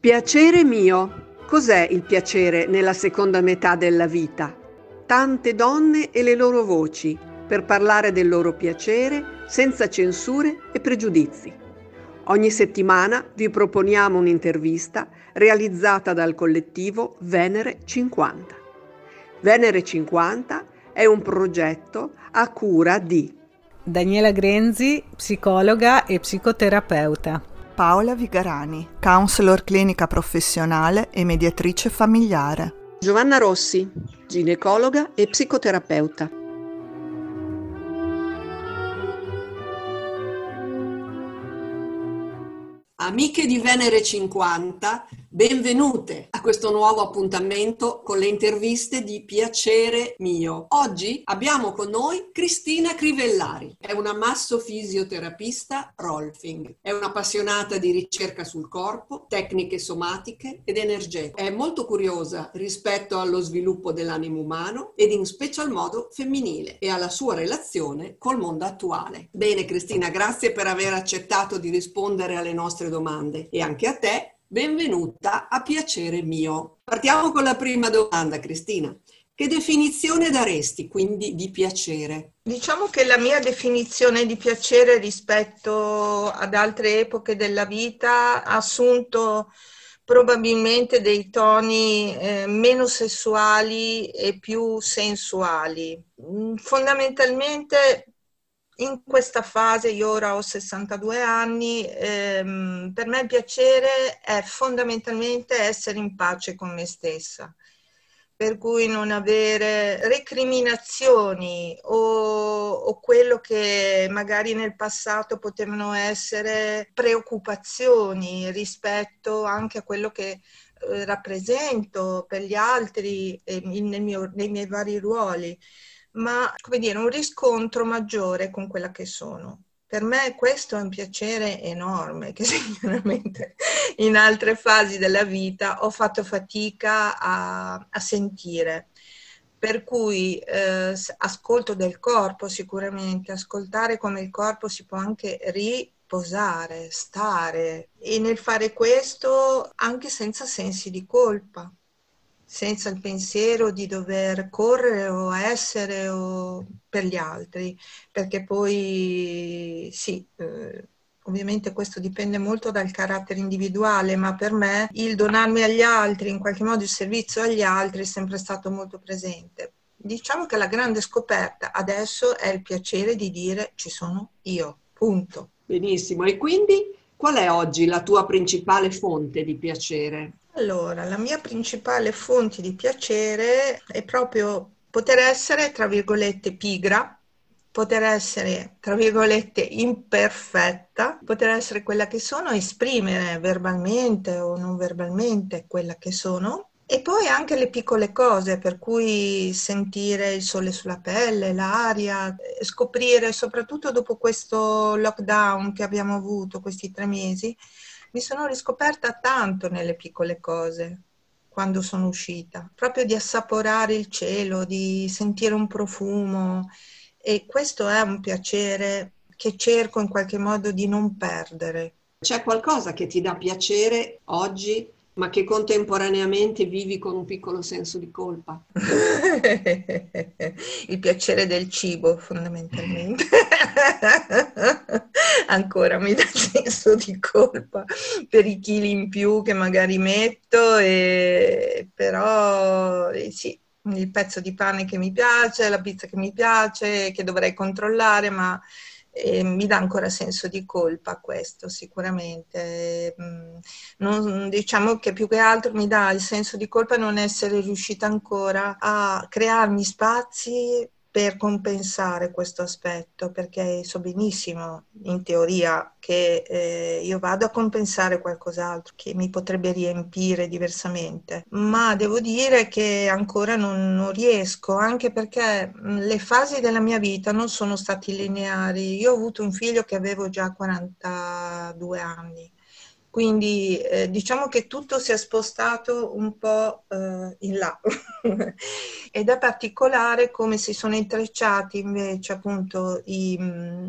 Piacere mio. Cos'è il piacere nella seconda metà della vita? Tante donne e le loro voci per parlare del loro piacere senza censure e pregiudizi. Ogni settimana vi proponiamo un'intervista realizzata dal collettivo Venere 50. Venere 50 è un progetto a cura di Daniela Grenzi, psicologa e psicoterapeuta. Paola Vigarani, counselor clinica professionale e mediatrice familiare. Giovanna Rossi, ginecologa e psicoterapeuta. Amiche di Venere 50, benvenute a questo nuovo appuntamento con le interviste di Piacere Mio. Oggi abbiamo con noi Cristina Crivellari, è una massofisioterapista Rolfing, è un'appassionata di ricerca sul corpo, tecniche somatiche ed energetiche. È molto curiosa rispetto allo sviluppo dell'animo umano ed in special modo femminile e alla sua relazione col mondo attuale. Bene Cristina, grazie per aver accettato di rispondere alle nostre domande e anche a te benvenuta a piacere mio. Partiamo con la prima domanda, Cristina. Che definizione daresti quindi di piacere? Diciamo che la mia definizione di piacere rispetto ad altre epoche della vita ha assunto probabilmente dei toni eh, meno sessuali e più sensuali. Mm, fondamentalmente in questa fase, io ora ho 62 anni, ehm, per me il piacere è fondamentalmente essere in pace con me stessa, per cui non avere recriminazioni o, o quello che magari nel passato potevano essere preoccupazioni rispetto anche a quello che eh, rappresento per gli altri nei miei vari ruoli ma come dire, un riscontro maggiore con quella che sono. Per me questo è un piacere enorme che sicuramente in altre fasi della vita ho fatto fatica a, a sentire. Per cui eh, ascolto del corpo sicuramente, ascoltare come il corpo si può anche riposare, stare e nel fare questo anche senza sensi di colpa senza il pensiero di dover correre o essere o per gli altri, perché poi sì, eh, ovviamente questo dipende molto dal carattere individuale, ma per me il donarmi agli altri, in qualche modo il servizio agli altri è sempre stato molto presente. Diciamo che la grande scoperta adesso è il piacere di dire ci sono io, punto. Benissimo, e quindi qual è oggi la tua principale fonte di piacere? Allora, la mia principale fonte di piacere è proprio poter essere, tra virgolette, pigra, poter essere, tra virgolette, imperfetta, poter essere quella che sono, esprimere verbalmente o non verbalmente quella che sono. E poi anche le piccole cose, per cui sentire il sole sulla pelle, l'aria, scoprire, soprattutto dopo questo lockdown che abbiamo avuto, questi tre mesi, mi sono riscoperta tanto nelle piccole cose quando sono uscita, proprio di assaporare il cielo, di sentire un profumo e questo è un piacere che cerco in qualche modo di non perdere. C'è qualcosa che ti dà piacere oggi ma che contemporaneamente vivi con un piccolo senso di colpa. Il piacere del cibo, fondamentalmente. Ancora mi dà senso di colpa per i chili in più che magari metto, e... però eh, sì, il pezzo di pane che mi piace, la pizza che mi piace, che dovrei controllare, ma e mi dà ancora senso di colpa questo sicuramente. Mm, non, diciamo che più che altro mi dà il senso di colpa non essere riuscita ancora a crearmi spazi per compensare questo aspetto, perché so benissimo in teoria che eh, io vado a compensare qualcos'altro che mi potrebbe riempire diversamente, ma devo dire che ancora non, non riesco, anche perché le fasi della mia vita non sono stati lineari. Io ho avuto un figlio che avevo già 42 anni Quindi eh, diciamo che tutto si è spostato un po' eh, in là ed è particolare come si sono intrecciati invece appunto i,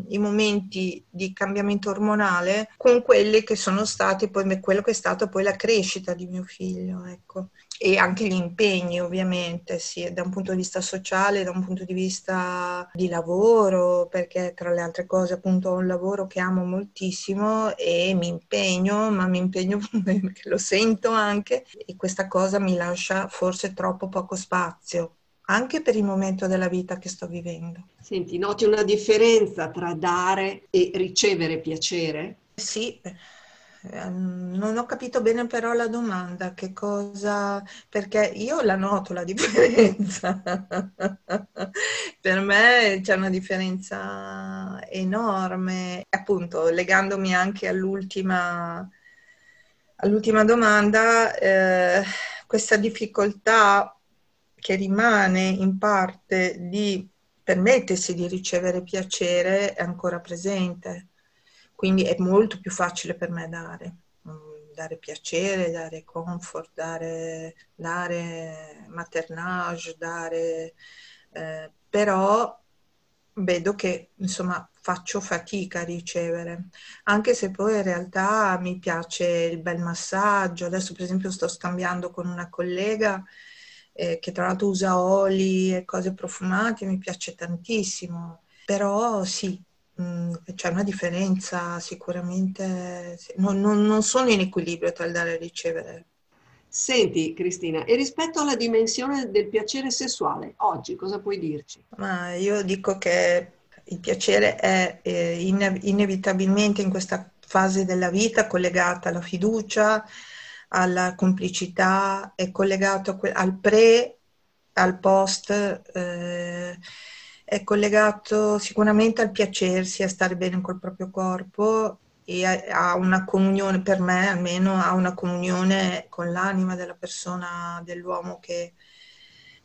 i, momenti di cambiamento ormonale con quelli che sono stati poi quello che è stato poi la crescita di mio figlio. Ecco e anche gli impegni ovviamente, sì, da un punto di vista sociale, da un punto di vista di lavoro, perché tra le altre cose appunto ho un lavoro che amo moltissimo e mi impegno, ma mi impegno perché lo sento anche e questa cosa mi lascia forse troppo poco spazio anche per il momento della vita che sto vivendo. Senti, noti una differenza tra dare e ricevere piacere? Sì, non ho capito bene però la domanda, che cosa, perché io la noto la differenza. per me c'è una differenza enorme. Appunto, legandomi anche all'ultima, all'ultima domanda, eh, questa difficoltà che rimane in parte di permettersi di ricevere piacere è ancora presente quindi è molto più facile per me dare, mm, dare piacere, dare comfort, dare, dare maternage, dare, eh, però vedo che insomma faccio fatica a ricevere, anche se poi in realtà mi piace il bel massaggio. Adesso per esempio sto scambiando con una collega eh, che tra l'altro usa oli e cose profumate, mi piace tantissimo, però sì, c'è una differenza sicuramente, non, non, non sono in equilibrio tra il dare e il ricevere. Senti Cristina, e rispetto alla dimensione del piacere sessuale, oggi cosa puoi dirci? Ma io dico che il piacere è eh, inevitabilmente in questa fase della vita collegata alla fiducia, alla complicità, è collegato al pre, al post. Eh, è collegato sicuramente al piacersi, a stare bene col proprio corpo e a, una comunione, per me almeno, a una comunione con l'anima della persona, dell'uomo che,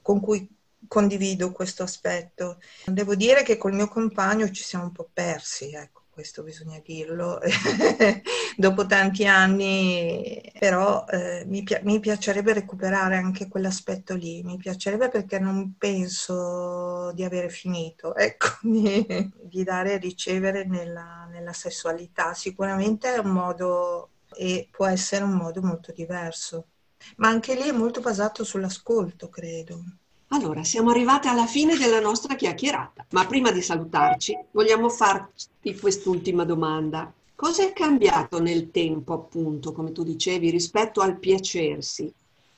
con cui condivido questo aspetto. Devo dire che col mio compagno ci siamo un po' persi, ecco questo bisogna dirlo, dopo tanti anni, però eh, mi, pi- mi, piacerebbe recuperare anche quell'aspetto lì, mi piacerebbe perché non penso di avere finito, ecco, di, dare e ricevere nella, nella sessualità. Sicuramente è un modo e può essere un modo molto diverso, ma anche lì è molto basato sull'ascolto, credo. Allora, siamo arrivati alla fine della nostra chiacchierata, ma prima di salutarci vogliamo farti quest'ultima domanda. Cosa è cambiato nel tempo, appunto, come tu dicevi, rispetto al piacersi?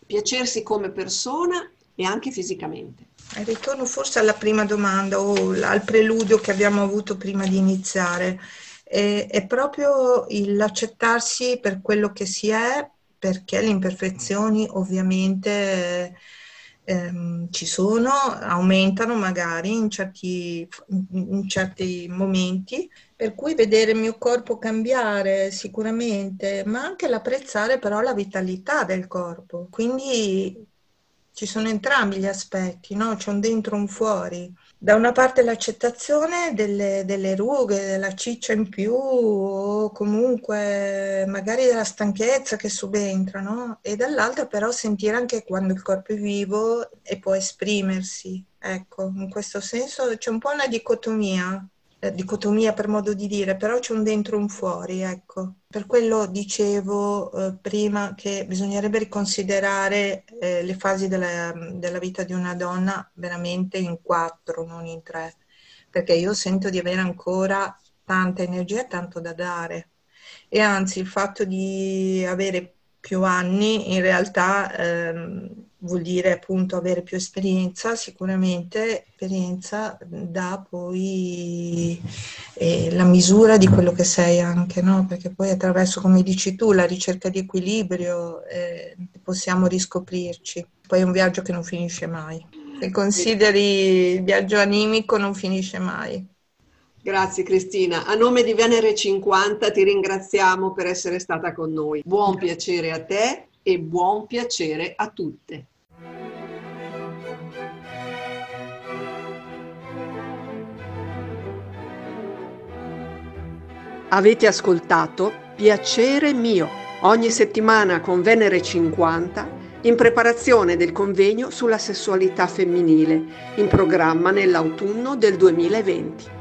Piacersi come persona e anche fisicamente. Ritorno forse alla prima domanda o al preludio che abbiamo avuto prima di iniziare. È, è proprio l'accettarsi per quello che si è, perché le imperfezioni ovviamente ehm, ci sono, aumentano magari in certi, in certi momenti, per cui vedere il mio corpo cambiare sicuramente, ma anche l'apprezzare però la vitalità del corpo. Quindi ci sono entrambi gli aspetti, no? C'è un dentro e un fuori da una parte l'accettazione delle, delle, rughe, della ciccia in più o comunque magari della stanchezza che subentra, no? E dall'altra però sentire anche quando il corpo è vivo e può esprimersi. Ecco, in questo senso c'è un po' una dicotomia dicotomia per modo di dire, però c'è un dentro e un fuori, ecco. Per quello dicevo eh, prima che bisognerebbe riconsiderare eh, le fasi della, della, vita di una donna veramente in quattro, non in tre, perché io sento di avere ancora tanta energia e tanto da dare. E anzi il fatto di avere più anni in realtà ehm, vuol dire appunto avere più esperienza, sicuramente esperienza dà poi eh, la misura di quello che sei anche, no? Perché poi attraverso, come dici tu, la ricerca di equilibrio eh, possiamo riscoprirci. Poi è un viaggio che non finisce mai. Se consideri il viaggio animico non finisce mai. Grazie Cristina. A nome di Venere 50 ti ringraziamo per essere stata con noi. Buon piacere a te e buon piacere a tutte. Avete ascoltato Piacere mio ogni settimana con Venere 50 in preparazione del convegno sulla sessualità femminile in programma nell'autunno del 2020.